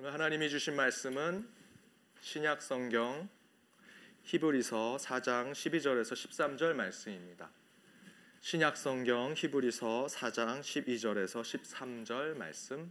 오늘 하나님이 주신 말씀은 신약 성경 히브리서 4장 12절에서 13절 말씀입니다. 신약 성경 히브리서 4장 12절에서 13절 말씀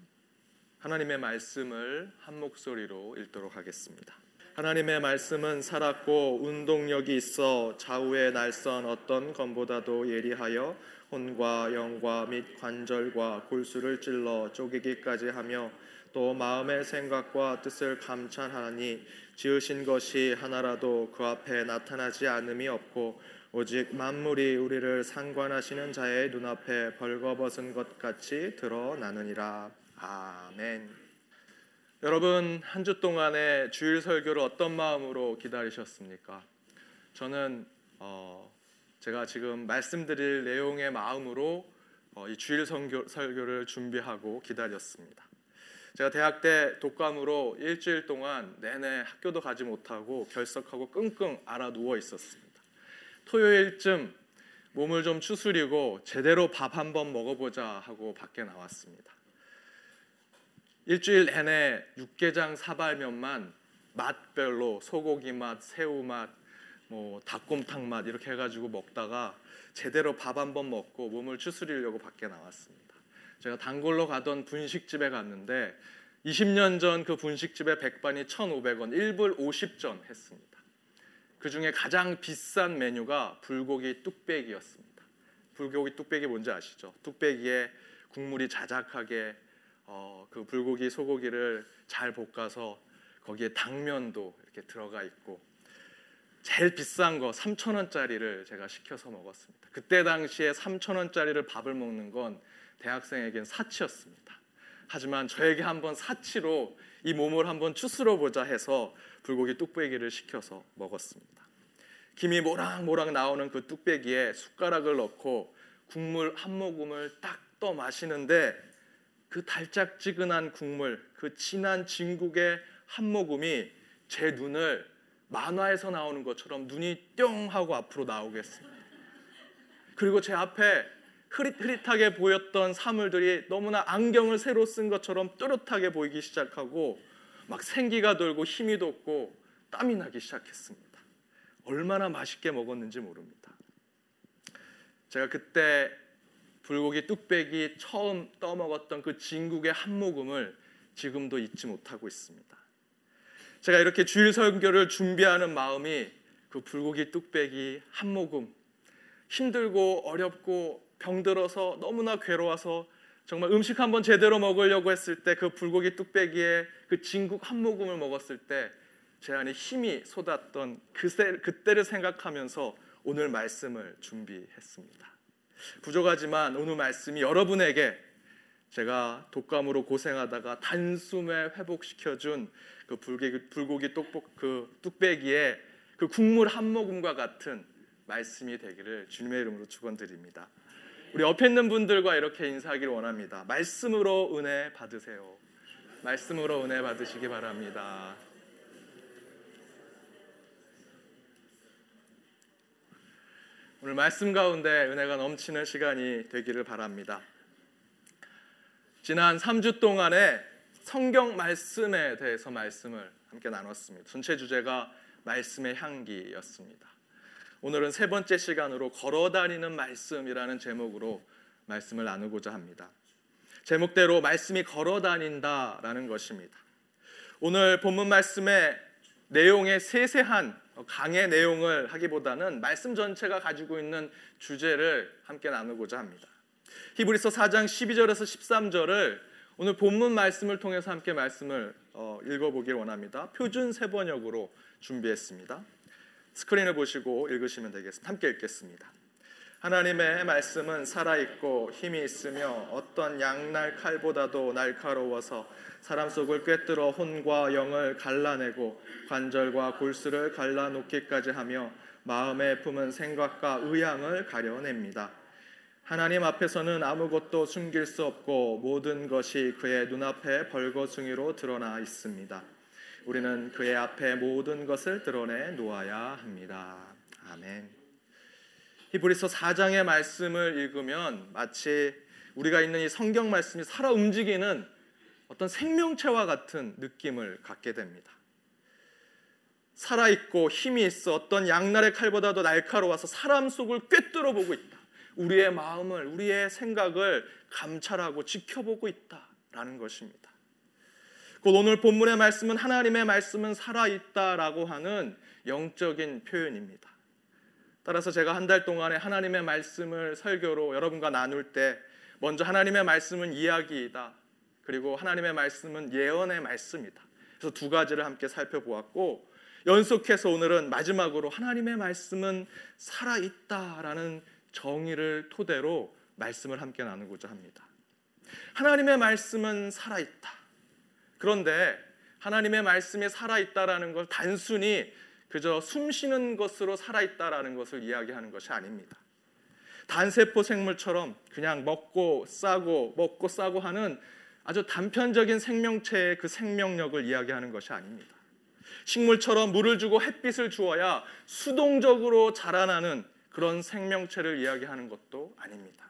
하나님의 말씀을 한 목소리로 읽도록 하겠습니다. 하나님의 말씀은 살았고 운동력이 있어 좌우의 날선 어떤 검보다도 예리하여 혼과 영과 및 관절과 골수를 찔러 쪼개기까지 하며 또 마음의 생각과 뜻을 감찰하니 지으신 것이 하나라도 그 앞에 나타나지 않음이 없고 오직 만물이 우리를 상관하시는 자의 눈앞에 벌거벗은 것 같이 드러나느니라. 아멘. 여러분 한 주 동안의 주일 설교를 어떤 마음으로 기다리셨습니까? 저는 어, 제가 지금 말씀드릴 내용의 마음으로 어, 이 주일 설교, 설교를 준비하고 기다렸습니다. 제가 대학 때 독감으로 일주일 동안 내내 학교도 가지 못하고 결석하고 끙끙 앓아 누워 있었습니다. 토요일쯤 몸을 좀 추스리고 제대로 밥 한번 먹어보자 하고 밖에 나왔습니다. 일주일 내내 육개장 사발면만 맛별로 소고기 맛, 새우 맛, 뭐 닭곰탕 맛 이렇게 해가지고 먹다가 제대로 밥 한번 먹고 몸을 추스리려고 밖에 나왔습니다. 제가 단골로 가던 분식집에 갔는데 20년 전 그 분식집의 백반이 1,500원, 1불 50전 했습니다. 그 중에 가장 비싼 메뉴가 불고기 뚝배기였습니다. 불고기 뚝배기 뭔지 아시죠? 뚝배기에 국물이 자작하게 어, 그 불고기 소고기를 잘 볶아서 거기에 당면도 이렇게 들어가 있고 제일 비싼 거 3천 원짜리를 제가 시켜서 먹었습니다. 그때 당시에 3천 원짜리를 밥을 먹는 건 대학생에겐 사치였습니다. 하지만 저에게 한번 사치로 이 몸을 한번 추스러 보자 해서 불고기 뚝배기를 시켜서 먹었습니다. 김이 모락모락 나오는 그 뚝배기에 숟가락을 넣고 국물 한 모금을 딱 떠 마시는데 그 달짝지근한 국물, 그 진한 진국의 한 모금이 제 눈을 만화에서 나오는 것처럼 눈이 뿅 하고 앞으로 나오겠습니다. 그리고 제 앞에 흐릿흐릿하게 보였던 사물들이 너무나 안경을 새로 쓴 것처럼 또렷하게 보이기 시작하고 막 생기가 돌고 힘이 돋고 땀이 나기 시작했습니다. 얼마나 맛있게 먹었는지 모릅니다. 제가 그때 불고기 뚝배기 처음 떠먹었던 그 진국의 한 모금을 지금도 잊지 못하고 있습니다. 제가 이렇게 주일 설교를 준비하는 마음이 그 불고기 뚝배기 한 모금 힘들고 어렵고 병들어서 너무나 괴로워서 정말 음식 한번 제대로 먹으려고 했을 때 그 불고기 뚝배기에 그 진국 한 모금을 먹었을 때 제 안에 힘이 쏟았던 그때, 그때를 생각하면서 오늘 말씀을 준비했습니다. 부족하지만 오늘 말씀이 여러분에게 제가 독감으로 고생하다가 단숨에 회복시켜준 그 불고기, 떡볶, 그 뚝배기에 그 국물 한 모금과 같은 말씀이 되기를 주님의 이름으로 축원드립니다. 우리 옆에 있는 분들과 이렇게 인사하기를 원합니다. 말씀으로 은혜 받으세요. 말씀으로 은혜 받으시기 바랍니다. 오늘 말씀 가운데 은혜가 넘치는 시간이 되기를 바랍니다. 지난 3주 동안에 성경 말씀에 대해서 말씀을 함께 나눴습니다. 전체 주제가 말씀의 향기였습니다. 오늘은 세 번째 시간으로 걸어다니는 말씀이라는 제목으로 말씀을 나누고자 합니다. 제목대로 말씀이 걸어다닌다라는 것입니다. 오늘 본문 말씀의 내용의 세세한 강의 내용을 하기보다는 말씀 전체가 가지고 있는 주제를 함께 나누고자 합니다. 히브리서 4장 12절에서 13절을 오늘 본문 말씀을 통해서 함께 말씀을 어, 읽어보길 원합니다. 표준 세 번역으로 준비했습니다. 스크린을 보시고 읽으시면 되겠습니다. 함께 읽겠습니다. 하나님의 말씀은 살아있고 힘이 있으며 어떤 양날 칼보다도 날카로워서 사람 속을 꿰뚫어 혼과 영을 갈라내고 관절과 골수를 갈라놓기까지 하며 마음에 품은 생각과 의향을 가려냅니다. 하나님 앞에서는 아무것도 숨길 수 없고 모든 것이 그의 눈앞에 벌거숭이로 드러나 있습니다. 우리는 그의 앞에 모든 것을 드러내 놓아야 합니다. 아멘. 히브리서 4장의 말씀을 읽으면 마치 우리가 있는 이 성경 말씀이 살아 움직이는 어떤 생명체와 같은 느낌을 갖게 됩니다. 살아 있고 힘이 있어 어떤 양날의 칼보다도 날카로워서 사람 속을 꿰뚫어 보고 있다. 우리의 마음을, 우리의 생각을 감찰하고 지켜보고 있다라는 것입니다. 곧 오늘 본문의 말씀은 하나님의 말씀은 살아있다라고 하는 영적인 표현입니다. 따라서 제가 한 달 동안에 하나님의 말씀을 설교로 여러분과 나눌 때 먼저 하나님의 말씀은 이야기이다. 그리고 하나님의 말씀은 예언의 말씀이다. 그래서 두 가지를 함께 살펴보았고 연속해서 오늘은 마지막으로 하나님의 말씀은 살아있다라는 정의를 토대로 말씀을 함께 나누고자 합니다. 하나님의 말씀은 살아있다. 그런데 하나님의 말씀이 살아있다라는 걸 단순히 그저 숨 쉬는 것으로 살아있다라는 것을 이야기하는 것이 아닙니다. 단세포 생물처럼 그냥 먹고 싸고 먹고 싸고 하는 아주 단편적인 생명체의 그 생명력을 이야기하는 것이 아닙니다. 식물처럼 물을 주고 햇빛을 주어야 수동적으로 자라나는 그런 생명체를 이야기하는 것도 아닙니다.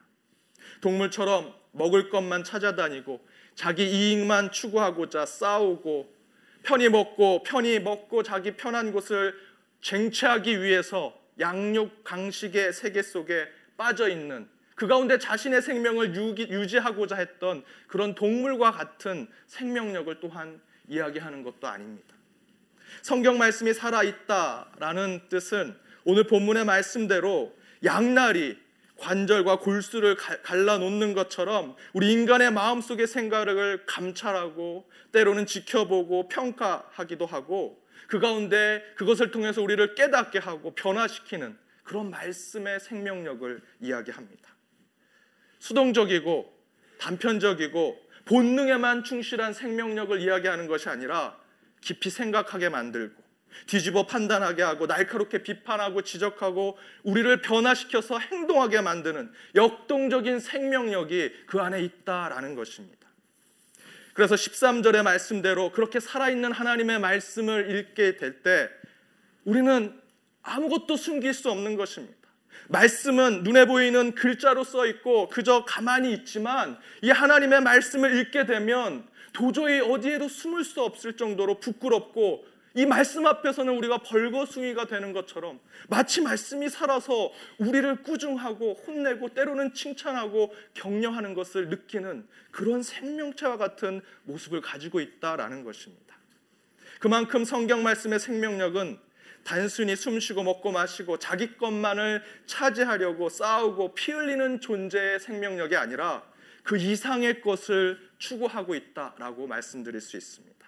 동물처럼 먹을 것만 찾아다니고 자기 이익만 추구하고자 싸우고 편히 먹고 편히 먹고 자기 편한 곳을 쟁취하기 위해서 양육 강식의 세계 속에 빠져 있는 그 가운데 자신의 생명을 유지하고자 했던 그런 동물과 같은 생명력을 또한 이야기하는 것도 아닙니다. 성경 말씀이 살아있다라는 뜻은 오늘 본문의 말씀대로 양날이 관절과 골수를 갈라놓는 것처럼 우리 인간의 마음속의 생각을 감찰하고 때로는 지켜보고 평가하기도 하고 그 가운데 그것을 통해서 우리를 깨닫게 하고 변화시키는 그런 말씀의 생명력을 이야기합니다. 수동적이고 단편적이고 본능에만 충실한 생명력을 이야기하는 것이 아니라 깊이 생각하게 만들고 뒤집어 판단하게 하고 날카롭게 비판하고 지적하고 우리를 변화시켜서 행동하게 만드는 역동적인 생명력이 그 안에 있다라는 것입니다. 그래서 13절의 말씀대로 그렇게 살아있는 하나님의 말씀을 읽게 될 때 우리는 아무것도 숨길 수 없는 것입니다. 말씀은 눈에 보이는 글자로 써 있고 그저 가만히 있지만 이 하나님의 말씀을 읽게 되면 도저히 어디에도 숨을 수 없을 정도로 부끄럽고 이 말씀 앞에서는 우리가 벌거숭이가 되는 것처럼 마치 말씀이 살아서 우리를 꾸중하고 혼내고 때로는 칭찬하고 격려하는 것을 느끼는 그런 생명체와 같은 모습을 가지고 있다라는 것입니다. 그만큼 성경 말씀의 생명력은 단순히 숨쉬고 먹고 마시고 자기 것만을 차지하려고 싸우고 피 흘리는 존재의 생명력이 아니라 그 이상의 것을 추구하고 있다라고 말씀드릴 수 있습니다.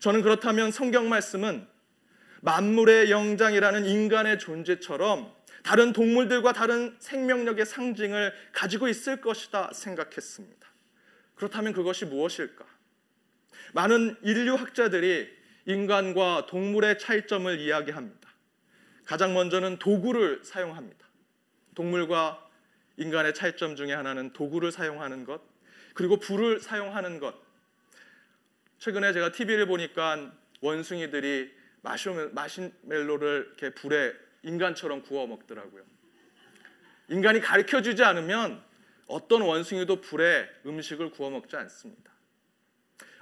저는 그렇다면 성경 말씀은 만물의 영장이라는 인간의 존재처럼 다른 동물들과 다른 생명력의 상징을 가지고 있을 것이다 생각했습니다. 그렇다면 그것이 무엇일까? 많은 인류 학자들이 인간과 동물의 차이점을 이야기합니다. 가장 먼저는 도구를 사용합니다. 동물과 인간의 차이점 중에 하나는 도구를 사용하는 것, 그리고 불을 사용하는 것. 최근에 제가 TV를 보니까 원숭이들이 마시멜로를 이렇게 불에 인간처럼 구워 먹더라고요. 인간이 가르쳐 주지 않으면 어떤 원숭이도 불에 음식을 구워 먹지 않습니다.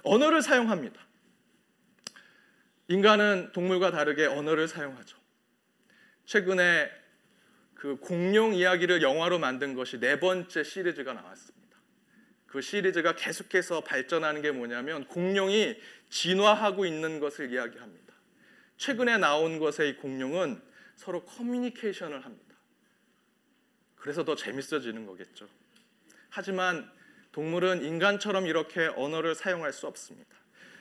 언어를 사용합니다. 인간은 동물과 다르게 언어를 사용하죠. 최근에 그 공룡 이야기를 영화로 만든 것이 네 번째 시리즈가 나왔습니다. 그 시리즈가 계속해서 발전하는 게 뭐냐면 공룡이 진화하고 있는 것을 이야기합니다. 최근에 나온 것의 이 공룡은 서로 커뮤니케이션을 합니다. 그래서 더 재밌어지는 거겠죠. 하지만 동물은 인간처럼 이렇게 언어를 사용할 수 없습니다.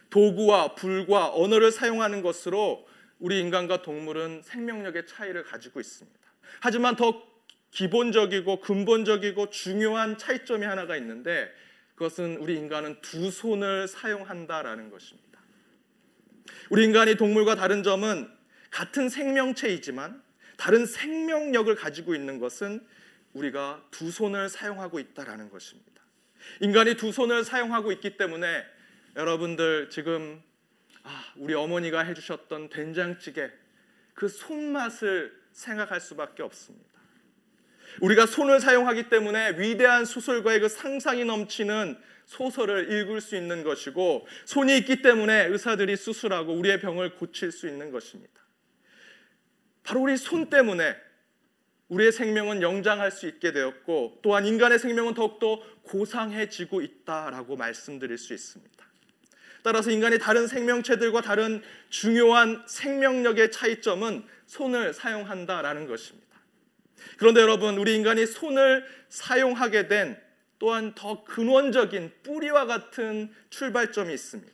도구와 불과 언어를 사용하는 것으로 우리 인간과 동물은 생명력의 차이를 가지고 있습니다. 하지만 더 기본적이고 근본적이고 중요한 차이점이 하나가 있는데 그것은 우리 인간은 두 손을 사용한다라는 것입니다. 우리 인간이 동물과 다른 점은 같은 생명체이지만 다른 생명력을 가지고 있는 것은 우리가 두 손을 사용하고 있다라는 것입니다. 인간이 두 손을 사용하고 있기 때문에 여러분들 지금 아, 우리 어머니가 해주셨던 된장찌개 그 손맛을 생각할 수밖에 없습니다. 우리가 손을 사용하기 때문에 위대한 소설가의 그 상상이 넘치는 소설을 읽을 수 있는 것이고 손이 있기 때문에 의사들이 수술하고 우리의 병을 고칠 수 있는 것입니다. 바로 우리 손 때문에 우리의 생명은 영장할 수 있게 되었고 또한 인간의 생명은 더욱더 고상해지고 있다라고 말씀드릴 수 있습니다. 따라서 인간이 다른 생명체들과 다른 중요한 생명력의 차이점은 손을 사용한다라는 것입니다. 그런데 여러분, 우리 인간이 손을 사용하게 된 또한 더 근원적인 뿌리와 같은 출발점이 있습니다.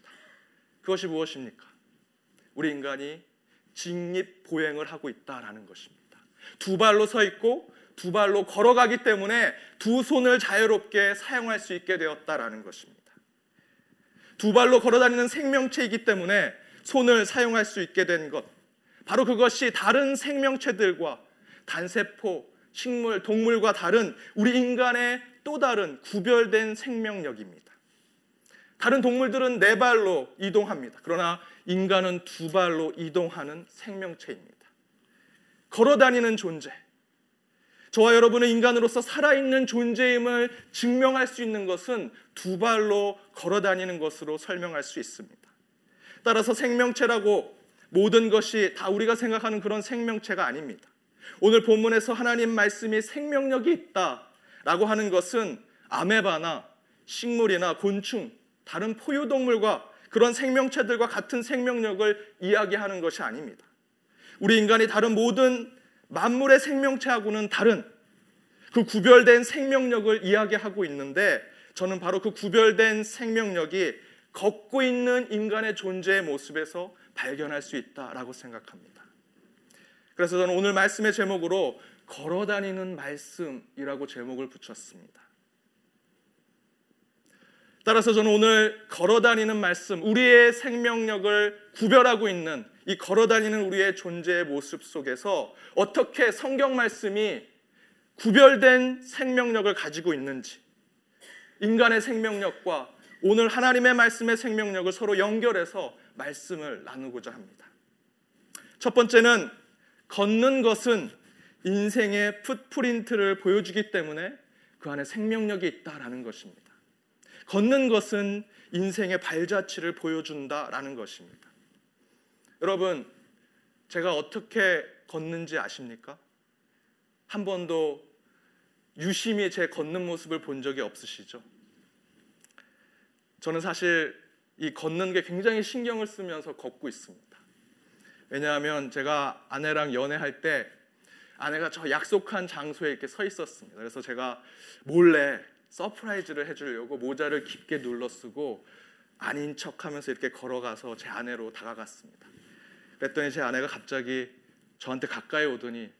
그것이 무엇입니까? 우리 인간이 직립 보행을 하고 있다라는 것입니다. 두 발로 서 있고 두 발로 걸어가기 때문에 두 손을 자유롭게 사용할 수 있게 되었다라는 것입니다. 두 발로 걸어다니는 생명체이기 때문에 손을 사용할 수 있게 된 것. 바로 그것이 다른 생명체들과 단세포, 식물, 동물과 다른 우리 인간의 또 다른 구별된 생명력입니다. 다른 동물들은 네 발로 이동합니다. 그러나 인간은 두 발로 이동하는 생명체입니다. 걸어 다니는 존재. 저와 여러분은 인간으로서 살아있는 존재임을 증명할 수 있는 것은 두 발로 걸어 다니는 것으로 설명할 수 있습니다. 따라서 생명체라고 모든 것이 다 우리가 생각하는 그런 생명체가 아닙니다. 오늘 본문에서 하나님 말씀이 생명력이 있다라고 하는 것은 아메바나 식물이나 곤충, 다른 포유동물과 그런 생명체들과 같은 생명력을 이야기하는 것이 아닙니다. 우리 인간이 다른 모든 만물의 생명체하고는 다른 그 구별된 생명력을 이야기하고 있는데 저는 바로 그 구별된 생명력이 걷고 있는 인간의 존재의 모습에서 발견할 수 있다라고 생각합니다. 그래서 저는 오늘 말씀의 제목으로 걸어 다니는 말씀이라고 제목을 붙였습니다. 따라서 저는 오늘 걸어 다니는 말씀, 우리의 생명력을 구별하고 있는 이 걸어 다니는 우리의 존재의 모습 속에서 어떻게 성경 말씀이 구별된 생명력을 가지고 있는지, 인간의 생명력과 오늘 하나님의 말씀의 생명력을 서로 연결해서 말씀을 나누고자 합니다. 첫 번째는 걷는 것은 인생의 풋프린트를 보여주기 때문에 그 안에 생명력이 있다라는 것입니다. 걷는 것은 인생의 발자취를 보여준다라는 것입니다. 여러분, 제가 어떻게 걷는지 아십니까? 한 번도 유심히 제 걷는 모습을 본 적이 없으시죠? 저는 사실 이 걷는 게 굉장히 신경을 쓰면서 걷고 있습니다. 왜냐하면 제가 아내랑 연애할 때 아내가 저 약속한 장소에 이렇게 서 있었습니다. 그래서 제가 몰래 surprise를 해주려고 모자를 깊게 눌러 쓰고 아닌 척하면서 이렇게 걸어가서 제 아내로 다가갔습니다. 그랬더니 제 아내가 갑자기 저한테 가까이 오더니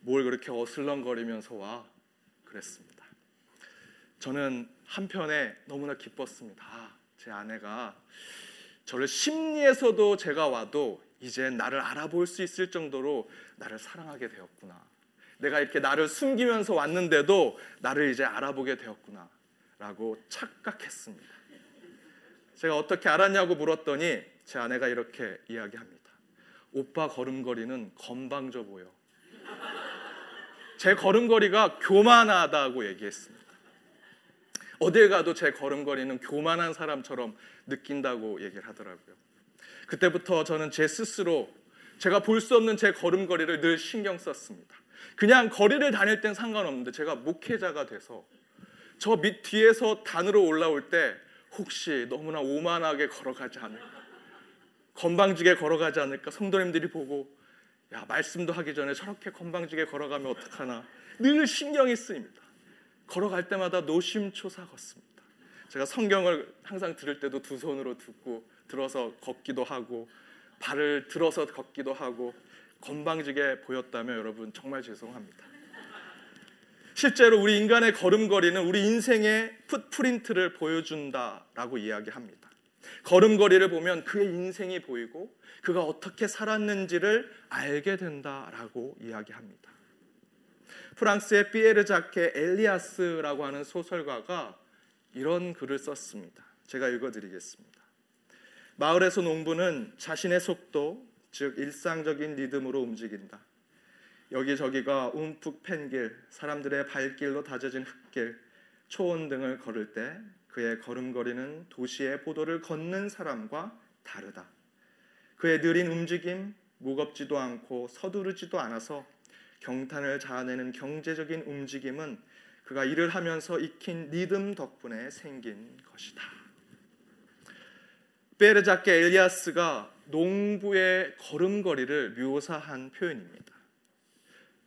뭘 그렇게 어슬렁거리면서 와 그랬습니다. 저는 한편에 너무나 기뻤습니다. 아, 제 아내가 저를 심리에서도 제가 와도 이제 나를 알아볼 수 있을 정도로 나를 사랑하게 되었구나. 내가 이렇게 나를 숨기면서 왔는데도 나를 이제 알아보게 되었구나 라고 착각했습니다. 제가 어떻게 알았냐고 물었더니 제 아내가 이렇게 이야기합니다. 오빠 걸음걸이는 건방져 보여. 제 걸음걸이가 교만하다고 얘기했습니다. 어딜 가도 제 걸음걸이는 교만한 사람처럼 느낀다고 얘기를 하더라고요. 그때부터 저는 제 스스로 제가 볼 수 없는 제 걸음걸이를 늘 신경 썼습니다. 그냥 거리를 다닐 땐 상관없는데 제가 목회자가 돼서 저 밑 뒤에서 단으로 올라올 때 혹시 너무나 오만하게 걸어가지 않을까 건방지게 걸어가지 않을까 성도님들이 보고 야 말씀도 하기 전에 저렇게 건방지게 걸어가면 어떡하나. 늘 신경이 쓰입니다. 걸어갈 때마다 노심초사 걷습니다. 제가 성경을 항상 들을 때도 두 손으로 듣고 들어서 걷기도 하고 발을 들어서 걷기도 하고 건방지게 보였다면 여러분 정말 죄송합니다. 실제로 우리 인간의 걸음걸이는 우리 인생의 풋프린트를 보여준다라고 이야기합니다. 걸음걸이를 보면 그의 인생이 보이고 그가 어떻게 살았는지를 알게 된다라고 이야기합니다. 프랑스의 피에르 자케 엘리아스라고 하는 소설가가 이런 글을 썼습니다. 제가 읽어드리겠습니다. 마을에서 농부는 자신의 속도, 즉 일상적인 리듬으로 움직인다. 여기저기가 움푹 팬 길, 사람들의 발길로 다져진 흙길, 초원 등을 걸을 때 그의 걸음걸이는 도시의 보도를 걷는 사람과 다르다. 그의 느린 움직임, 무겁지도 않고 서두르지도 않아서 경탄을 자아내는 경제적인 움직임은 그가 일을 하면서 익힌 리듬 덕분에 생긴 것이다. 베르자케 엘리아스가 농부의 걸음걸이를 묘사한 표현입니다.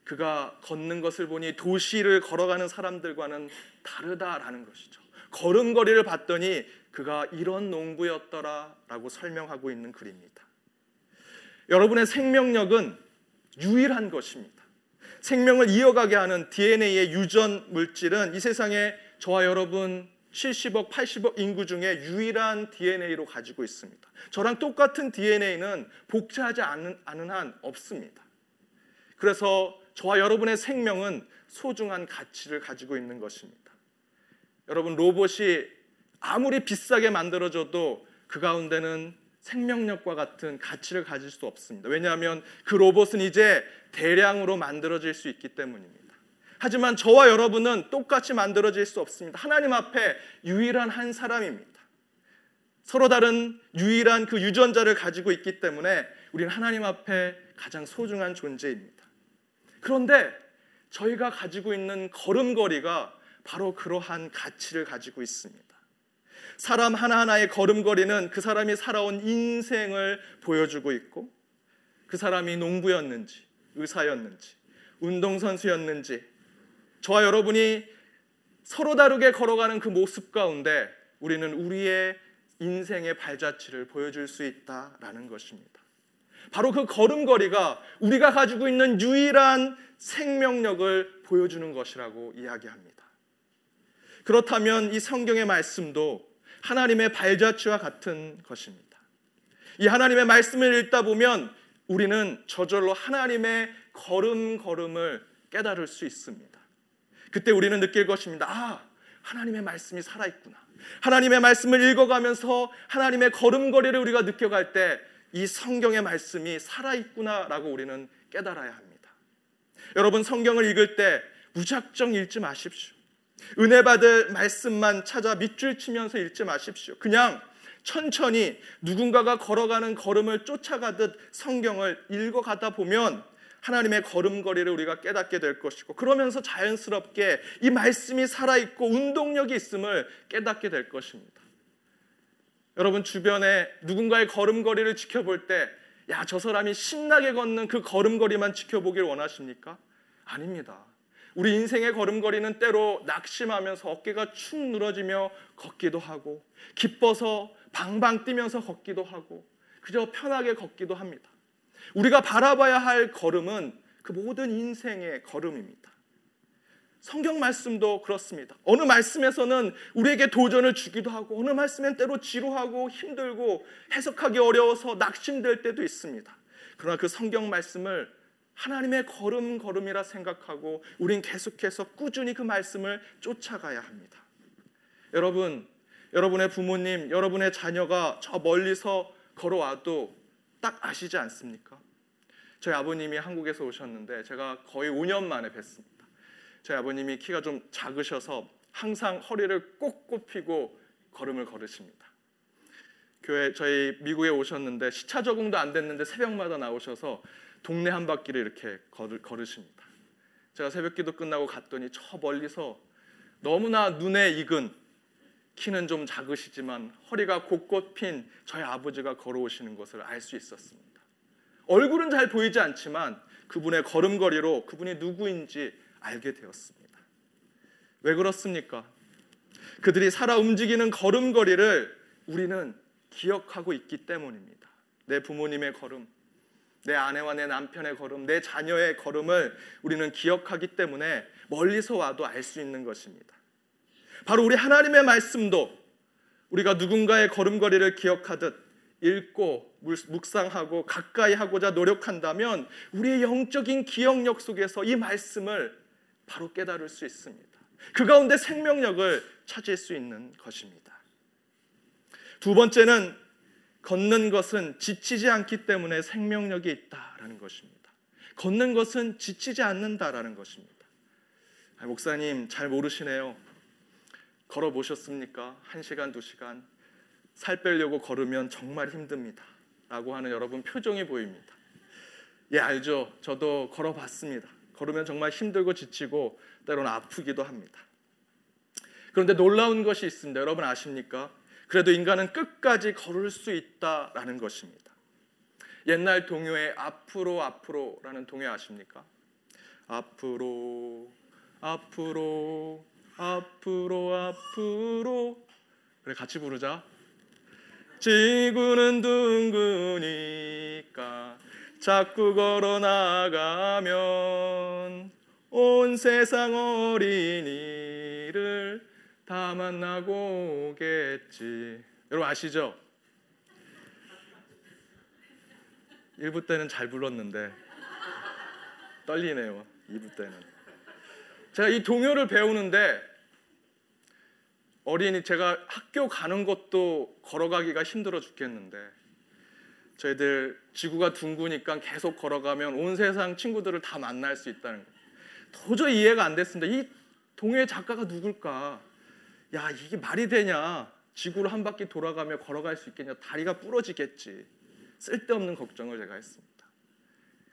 그가 걷는 것을 보니 도시를 걸어가는 사람들과는 다르다라는 것이죠. 걸음걸이를 봤더니 그가 이런 농부였더라라고 설명하고 있는 글입니다. 여러분의 생명력은 유일한 것입니다. 생명을 이어가게 하는 DNA의 유전 물질은 이 세상에 저와 여러분 70억, 80억 인구 중에 유일한 DNA로 가지고 있습니다. 저랑 똑같은 DNA는 복제하지 않은, 않은 한 없습니다. 그래서 저와 여러분의 생명은 소중한 가치를 가지고 있는 것입니다. 여러분 로봇이 아무리 비싸게 만들어져도 그 가운데는 생명력과 같은 가치를 가질 수 없습니다. 왜냐하면 그 로봇은 이제 대량으로 만들어질 수 있기 때문입니다. 하지만 저와 여러분은 똑같이 만들어질 수 없습니다. 하나님 앞에 유일한 한 사람입니다. 서로 다른 유일한 그 유전자를 가지고 있기 때문에 우리는 하나님 앞에 가장 소중한 존재입니다. 그런데 저희가 가지고 있는 걸음걸이가 바로 그러한 가치를 가지고 있습니다. 사람 하나하나의 걸음걸이는 그 사람이 살아온 인생을 보여주고 있고 그 사람이 농부였는지 의사였는지 운동선수였는지 저와 여러분이 서로 다르게 걸어가는 그 모습 가운데 우리는 우리의 인생의 발자취를 보여줄 수 있다라는 것입니다. 바로 그 걸음걸이가 우리가 가지고 있는 유일한 생명력을 보여주는 것이라고 이야기합니다. 그렇다면 이 성경의 말씀도 하나님의 발자취와 같은 것입니다. 이 하나님의 말씀을 읽다 보면 우리는 저절로 하나님의 걸음걸음을 깨달을 수 있습니다. 그때 우리는 느낄 것입니다. 아, 하나님의 말씀이 살아있구나. 하나님의 말씀을 읽어가면서 하나님의 걸음걸이를 우리가 느껴갈 때 이 성경의 말씀이 살아있구나라고 우리는 깨달아야 합니다. 여러분 성경을 읽을 때 무작정 읽지 마십시오. 은혜 받을 말씀만 찾아 밑줄 치면서 읽지 마십시오. 그냥 천천히 누군가가 걸어가는 걸음을 쫓아가듯 성경을 읽어가다 보면 하나님의 걸음걸이를 우리가 깨닫게 될 것이고 그러면서 자연스럽게 이 말씀이 살아있고 운동력이 있음을 깨닫게 될 것입니다. 여러분 주변에 누군가의 걸음걸이를 지켜볼 때 야, 저 사람이 신나게 걷는 그 걸음걸이만 지켜보길 원하십니까? 아닙니다. 우리 인생의 걸음걸이는 때로 낙심하면서 어깨가 축 늘어지며 걷기도 하고 기뻐서 방방 뛰면서 걷기도 하고 그저 편하게 걷기도 합니다. 우리가 바라봐야 할 걸음은 그 모든 인생의 걸음입니다. 성경 말씀도 그렇습니다. 어느 말씀에서는 우리에게 도전을 주기도 하고 어느 말씀엔 때로 지루하고 힘들고 해석하기 어려워서 낙심될 때도 있습니다. 그러나 그 성경 말씀을 하나님의 걸음 걸음이라 생각하고 우린 계속해서 꾸준히 그 말씀을 쫓아가야 합니다. 여러분, 여러분의 부모님, 여러분의 자녀가 저 멀리서 걸어와도 딱 아시지 않습니까? 저희 아버님이 한국에서 오셨는데 제가 거의 5년 만에 뵀습니다. 저희 아버님이 키가 좀 작으셔서 항상 허리를 꼭 굽히고 걸음을 걸으십니다. 교회 저희 미국에 오셨는데 시차 적응도 안 됐는데 새벽마다 나오셔서 동네 한 바퀴를 이렇게 걸을, 걸으십니다. 제가 새벽기도 끝나고 갔더니 저 멀리서 너무나 눈에 익은 키는 좀 작으시지만 허리가 곳곳 핀 저희 아버지가 걸어오시는 것을 알 수 있었습니다. 얼굴은 잘 보이지 않지만 그분의 걸음걸이로 그분이 누구인지 알게 되었습니다. 왜 그렇습니까? 그들이 살아 움직이는 걸음걸이를 우리는 기억하고 있기 때문입니다. 내 부모님의 걸음, 내 아내와 내 남편의 걸음, 내 자녀의 걸음을 우리는 기억하기 때문에 멀리서 와도 알 수 있는 것입니다. 바로 우리 하나님의 말씀도 우리가 누군가의 걸음걸이를 기억하듯 읽고 묵상하고 가까이 하고자 노력한다면 우리의 영적인 기억력 속에서 이 말씀을 바로 깨달을 수 있습니다. 그 가운데 생명력을 찾을 수 있는 것입니다. 두 번째는 걷는 것은 지치지 않기 때문에 생명력이 있다라는 것입니다. 걷는 것은 지치지 않는다라는 것입니다. 아, 목사님 잘 모르시네요. 걸어 보셨습니까? 한 시간, 두 시간 살 빼려고 걸으면 정말 힘듭니다. 라고 하는 여러분 표정이 보입니다. 예, 알죠. 저도 걸어봤습니다. 걸으면 정말 힘들고 지치고 때로는 아프기도 합니다. 그런데 놀라운 것이 있습니다. 여러분 아십니까? 그래도 인간은 끝까지 걸을 수 있다라는 것입니다. 옛날 동요의 앞으로 앞으로라는 동요 아십니까? 앞으로 앞으로 앞으로 앞으로 그래 같이 부르자. 지구는 둥그니까 자꾸 걸어 나가면 온 세상 어린이를 다 만나고 오겠지. 여러분 아시죠? 1부 때는 잘 불렀는데 떨리네요. 2부 때는. 제가 이 동요를 배우는데 어린이 제가 학교 가는 것도 걸어가기가 힘들어 죽겠는데 저희들 지구가 둥그니까 계속 걸어가면 온 세상 친구들을 다 만날 수 있다는 거. 도저히 이해가 안 됐습니다. 이 동요의 작가가 누굴까? 야 이게 말이 되냐? 지구를 한 바퀴 돌아가며 걸어갈 수 있겠냐? 다리가 부러지겠지. 쓸데없는 걱정을 제가 했습니다.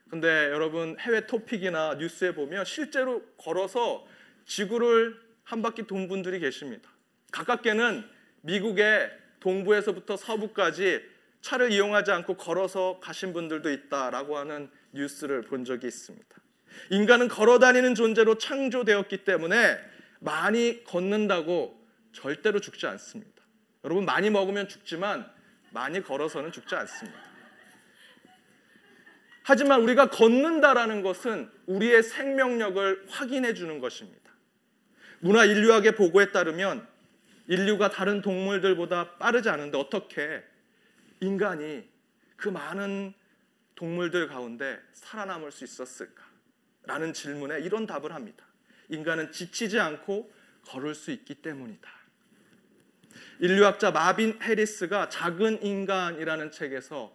근데 여러분 해외 토픽이나 뉴스에 보면 실제로 걸어서 지구를 한 바퀴 돈 분들이 계십니다. 가깝게는 미국의 동부에서부터 서부까지 차를 이용하지 않고 걸어서 가신 분들도 있다라고 하는 뉴스를 본 적이 있습니다. 인간은 걸어 다니는 존재로 창조되었기 때문에 많이 걷는다고 절대로 죽지 않습니다. 여러분 많이 먹으면 죽지만 많이 걸어서는 죽지 않습니다. 하지만 우리가 걷는다라는 것은 우리의 생명력을 확인해 주는 것입니다. 문화 인류학의 보고에 따르면 인류가 다른 동물들보다 빠르지 않은데 어떻게 인간이 그 많은 동물들 가운데 살아남을 수 있었을까? 라는 질문에 이런 답을 합니다. 인간은 지치지 않고 걸을 수 있기 때문이다. 인류학자 마빈 해리스가 작은 인간이라는 책에서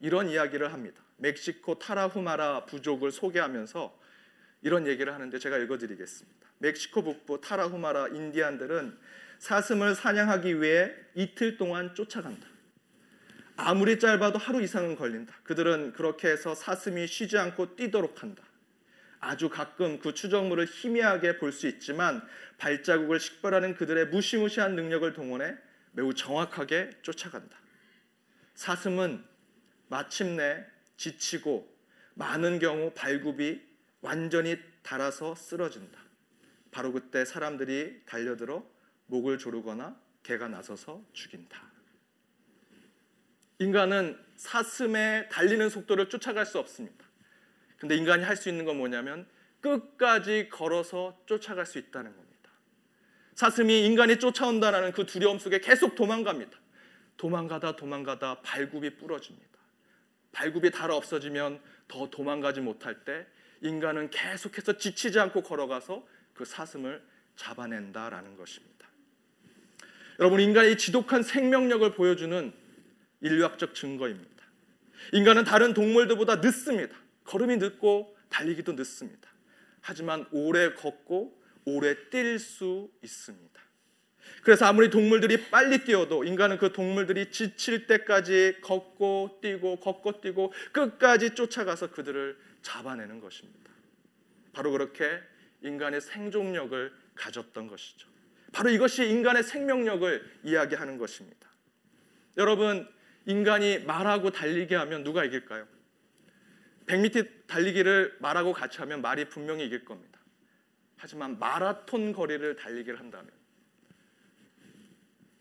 이런 이야기를 합니다. 멕시코 타라후마라 부족을 소개하면서 이런 얘기를 하는데 제가 읽어드리겠습니다. 멕시코 북부 타라후마라 인디안들은 사슴을 사냥하기 위해 이틀 동안 쫓아간다. 아무리 짧아도 하루 이상은 걸린다. 그들은 그렇게 해서 사슴이 쉬지 않고 뛰도록 한다. 아주 가끔 그 추적물을 희미하게 볼 수 있지만 발자국을 식별하는 그들의 무시무시한 능력을 동원해 매우 정확하게 쫓아간다. 사슴은 마침내 지치고 많은 경우 발굽이 완전히 닳아서 쓰러진다. 바로 그때 사람들이 달려들어 목을 조르거나 개가 나서서 죽인다. 인간은 사슴의 달리는 속도를 쫓아갈 수 없습니다. 근데 인간이 할 수 있는 건 뭐냐면 끝까지 걸어서 쫓아갈 수 있다는 겁니다. 사슴이 인간이 쫓아온다는 그 두려움 속에 계속 도망갑니다. 도망가다 도망가다 발굽이 부러집니다. 발굽이 닳아 없어지면 더 도망가지 못할 때 인간은 계속해서 지치지 않고 걸어가서 그 사슴을 잡아낸다라는 것입니다. 여러분 인간의 지독한 생명력을 보여주는 인류학적 증거입니다. 인간은 다른 동물들보다 늦습니다. 걸음이 늦고 달리기도 늦습니다. 하지만 오래 걷고 오래 뛸 수 있습니다. 그래서 아무리 동물들이 빨리 뛰어도 인간은 그 동물들이 지칠 때까지 걷고 뛰고 걷고 뛰고 끝까지 쫓아가서 그들을 잡아내는 것입니다. 바로 그렇게 인간의 생존력을 가졌던 것이죠. 바로 이것이 인간의 생명력을 이야기하는 것입니다. 여러분, 인간이 말하고 달리게 하면 누가 이길까요? 100m 달리기를 말하고 같이 하면 말이 분명히 이길 겁니다. 하지만 마라톤 거리를 달리기를 한다면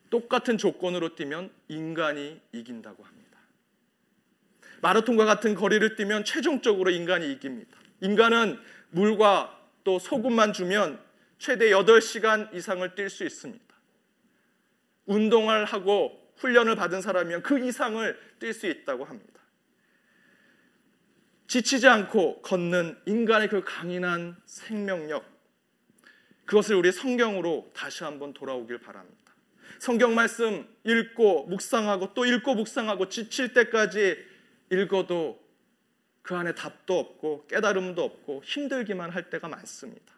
똑같은 조건으로 뛰면 인간이 이긴다고 합니다. 마라톤과 같은 거리를 뛰면 최종적으로 인간이 이깁니다. 인간은 물과 또 소금만 주면 최대 8시간 이상을 뛸 수 있습니다. 운동을 하고 훈련을 받은 사람이면 그 이상을 뛸 수 있다고 합니다. 지치지 않고 걷는 인간의 그 강인한 생명력, 그것을 우리 성경으로 다시 한번 돌아오길 바랍니다. 성경 말씀 읽고 묵상하고 또 읽고 묵상하고 지칠 때까지 읽어도 그 안에 답도 없고 깨달음도 없고 힘들기만 할 때가 많습니다.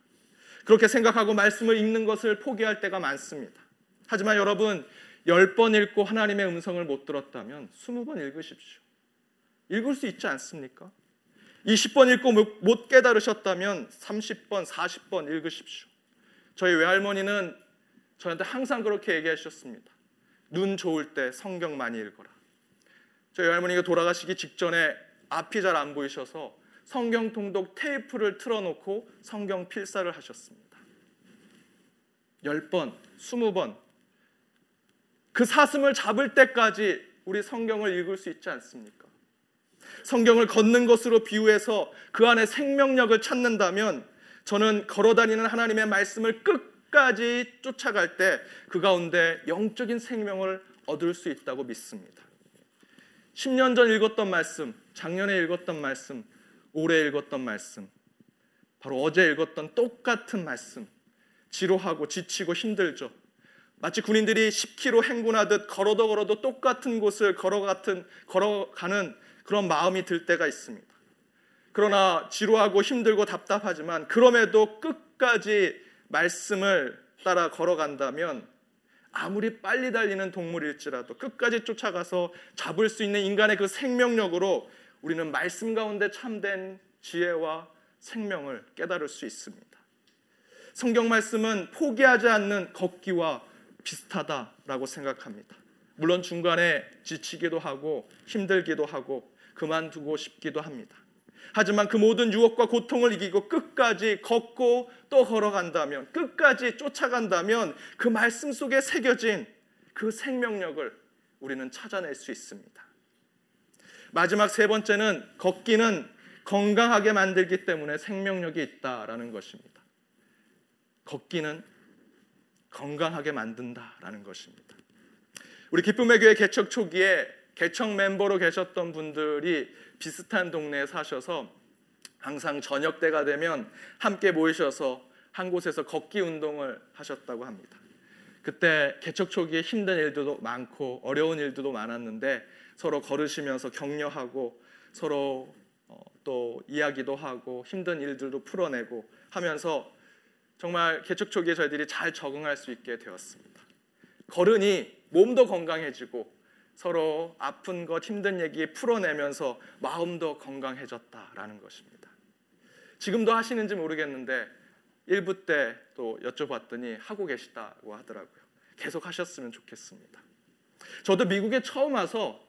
그렇게 생각하고 말씀을 읽는 것을 포기할 때가 많습니다. 하지만 여러분, 열번 읽고 하나님의 음성을 못 들었다면 스무 번 읽으십시오. 읽을 수 있지 않습니까? 20번 읽고 못 깨달으셨다면 30번, 40번 읽으십시오. 저희 외할머니는 저한테 항상 그렇게 얘기하셨습니다. 눈 좋을 때 성경 많이 읽어라. 저희 외할머니가 돌아가시기 직전에 앞이 잘 안 보이셔서 성경 통독 테이프를 틀어놓고 성경 필사를 하셨습니다. 10번, 20번 그 사슴을 잡을 때까지 우리 성경을 읽을 수 있지 않습니까? 성경을 걷는 것으로 비유해서 그 안에 생명력을 찾는다면 저는 걸어다니는 하나님의 말씀을 끝까지 쫓아갈 때 그 가운데 영적인 생명을 얻을 수 있다고 믿습니다. 10년 전 읽었던 말씀, 작년에 읽었던 말씀, 올해 읽었던 말씀, 바로 어제 읽었던 똑같은 말씀, 지루하고 지치고 힘들죠. 마치 군인들이 10km 행군하듯 걸어도 걸어도 똑같은 곳을 걸어가는 걸어가는 그런 마음이 들 때가 있습니다. 그러나 지루하고 힘들고 답답하지만 그럼에도 끝까지 말씀을 따라 걸어간다면 아무리 빨리 달리는 동물일지라도 끝까지 쫓아가서 잡을 수 있는 인간의 그 생명력으로 우리는 말씀 가운데 참된 지혜와 생명을 깨달을 수 있습니다. 성경 말씀은 포기하지 않는 걷기와 비슷하다라고 생각합니다. 물론 중간에 지치기도 하고 힘들기도 하고 그만두고 싶기도 합니다. 하지만 그 모든 유혹과 고통을 이기고 끝까지 걷고 또 걸어간다면 끝까지 쫓아간다면 그 말씀 속에 새겨진 그 생명력을 우리는 찾아낼 수 있습니다. 마지막 세 번째는 걷기는 건강하게 만들기 때문에 생명력이 있다라는 것입니다. 걷기는 건강하게 만든다라는 것입니다. 우리 기쁨의 교회 개척 초기에 개척 멤버로 계셨던 분들이 비슷한 동네에 사셔서 항상 저녁 때가 되면 함께 모이셔서 한 곳에서 걷기 운동을 하셨다고 합니다. 그때 개척 초기에 힘든 일들도 많고 어려운 일들도 많았는데 서로 걸으시면서 격려하고 서로 어, 또 이야기도 하고 힘든 일들도 풀어내고 하면서 정말 개척 초기에 저희들이 잘 적응할 수 있게 되었습니다. 걸으니 몸도 건강해지고 서로 아픈 것 힘든 얘기 풀어내면서 마음도 건강해졌다라는 것입니다. 지금도 하시는지 모르겠는데 1부 때 또 여쭤봤더니 하고 계시다고 하더라고요. 계속 하셨으면 좋겠습니다. 저도 미국에 처음 와서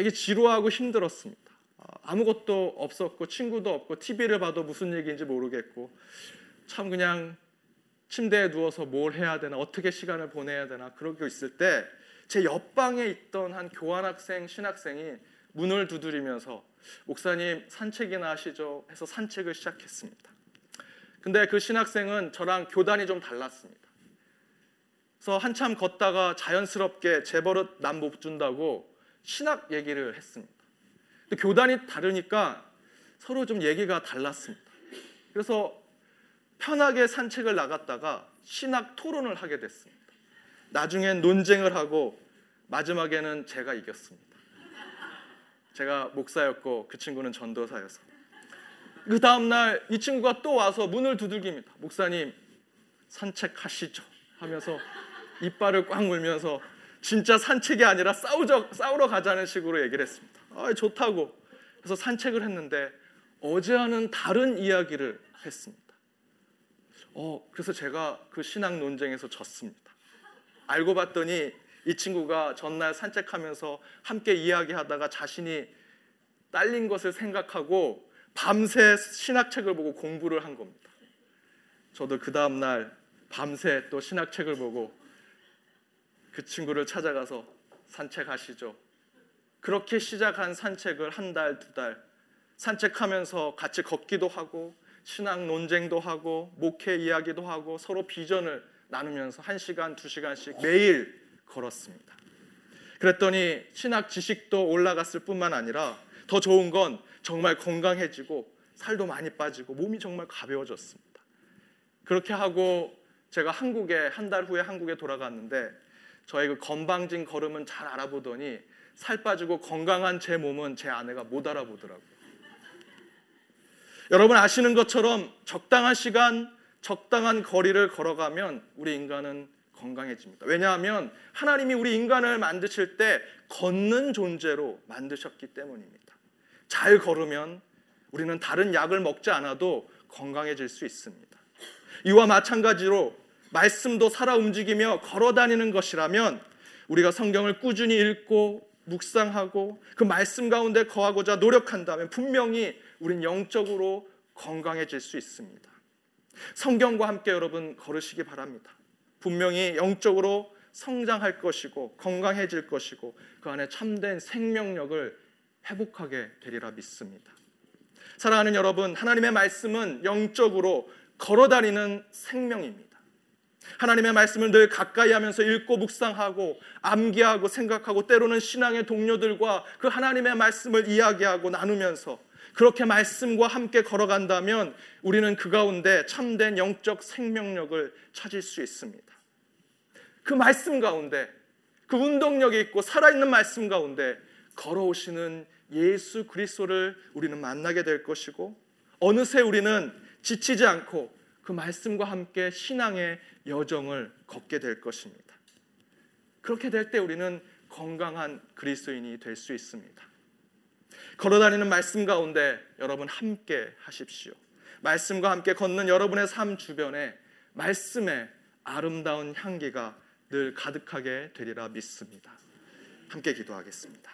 되게 지루하고 힘들었습니다. 아, 아무것도 없었고 친구도 없고 TV를 봐도 무슨 얘기인지 모르겠고 참 그냥 침대에 누워서 뭘 해야 되나 어떻게 시간을 보내야 되나 그러고 있을 때 제 옆방에 있던 한 교환학생 신학생이 문을 두드리면서 목사님 산책이나 하시죠 해서 산책을 시작했습니다. 근데 그 신학생은 저랑 교단이 좀 달랐습니다. 그래서 한참 걷다가 자연스럽게 제 버릇 남 못 준다고 신학 얘기를 했습니다. 근데 교단이 다르니까 서로 좀 얘기가 달랐습니다. 그래서 편하게 산책을 나갔다가 신학 토론을 하게 됐습니다. 나중엔 논쟁을 하고 마지막에는 제가 이겼습니다. 제가 목사였고 그 친구는 전도사여서. 그 다음 날 이 친구가 또 와서 문을 두들깁니다. 목사님 산책하시죠 하면서 이빨을 꽉 물면서 진짜 산책이 아니라 싸우죠 싸우러 가자는 식으로 얘기를 했습니다. 아 좋다고. 그래서 산책을 했는데 어제와는 다른 이야기를 했습니다. 어, 그래서 제가 그 신앙 논쟁에서 졌습니다. 알고 봤더니 이 친구가 전날 산책하면서 함께 이야기하다가 자신이 딸린 것을 생각하고 밤새 신학책을 보고 공부를 한 겁니다. 저도 그 다음 날 밤새 또 신학책을 보고 그 친구를 찾아가서 산책하시죠. 그렇게 시작한 산책을 한 달, 두 달, 산책하면서 같이 걷기도 하고 신앙 논쟁도 하고 목회 이야기도 하고 서로 비전을 나누면서 한 시간 두 시간씩 매일 걸었습니다. 그랬더니 신학 지식도 올라갔을 뿐만 아니라 더 좋은 건 정말 건강해지고 살도 많이 빠지고 몸이 정말 가벼워졌습니다. 그렇게 하고 제가 한국에 한 달 후에 한국에 돌아갔는데 저의 그 건방진 걸음은 잘 알아보더니 살 빠지고 건강한 제 몸은 제 아내가 못 알아보더라고요. 여러분 아시는 것처럼 적당한 시간, 적당한 거리를 걸어가면 우리 인간은 건강해집니다. 왜냐하면 하나님이 우리 인간을 만드실 때 걷는 존재로 만드셨기 때문입니다. 잘 걸으면 우리는 다른 약을 먹지 않아도 건강해질 수 있습니다. 이와 마찬가지로 말씀도 살아 움직이며 걸어 다니는 것이라면 우리가 성경을 꾸준히 읽고 묵상하고 그 말씀 가운데 거하고자 노력한다면 분명히 우린 영적으로 건강해질 수 있습니다. 성경과 함께 여러분 걸으시기 바랍니다. 분명히 영적으로 성장할 것이고 건강해질 것이고 그 안에 참된 생명력을 회복하게 되리라 믿습니다. 사랑하는 여러분, 하나님의 말씀은 영적으로 걸어다니는 생명입니다. 하나님의 말씀을 늘 가까이 하면서 읽고 묵상하고 암기하고 생각하고 때로는 신앙의 동료들과 그 하나님의 말씀을 이야기하고 나누면서 그렇게 말씀과 함께 걸어간다면 우리는 그 가운데 참된 영적 생명력을 찾을 수 있습니다. 그 말씀 가운데 그 운동력이 있고 살아있는 말씀 가운데 걸어오시는 예수 그리스도를 우리는 만나게 될 것이고 어느새 우리는 지치지 않고 그 말씀과 함께 신앙의 여정을 걷게 될 것입니다. 그렇게 될 때 우리는 건강한 그리스도인이 될 수 있습니다. 걸어다니는 말씀 가운데 여러분 함께 하십시오. 말씀과 함께 걷는 여러분의 삶 주변에 말씀의 아름다운 향기가 늘 가득하게 되리라 믿습니다. 함께 기도하겠습니다.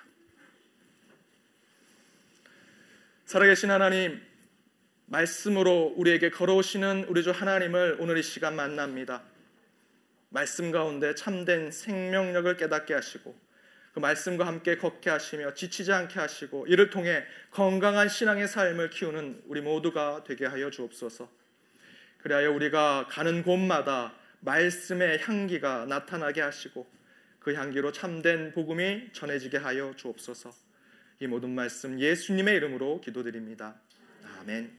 살아계신 하나님, 말씀으로 우리에게 걸어오시는 우리 주 하나님을 오늘 이 시간 만납니다. 말씀 가운데 참된 생명력을 깨닫게 하시고 그 말씀과 함께 걷게 하시며 지치지 않게 하시고 이를 통해 건강한 신앙의 삶을 키우는 우리 모두가 되게 하여 주옵소서. 그리하여 우리가 가는 곳마다 말씀의 향기가 나타나게 하시고 그 향기로 참된 복음이 전해지게 하여 주옵소서. 이 모든 말씀 예수님의 이름으로 기도드립니다. 아멘.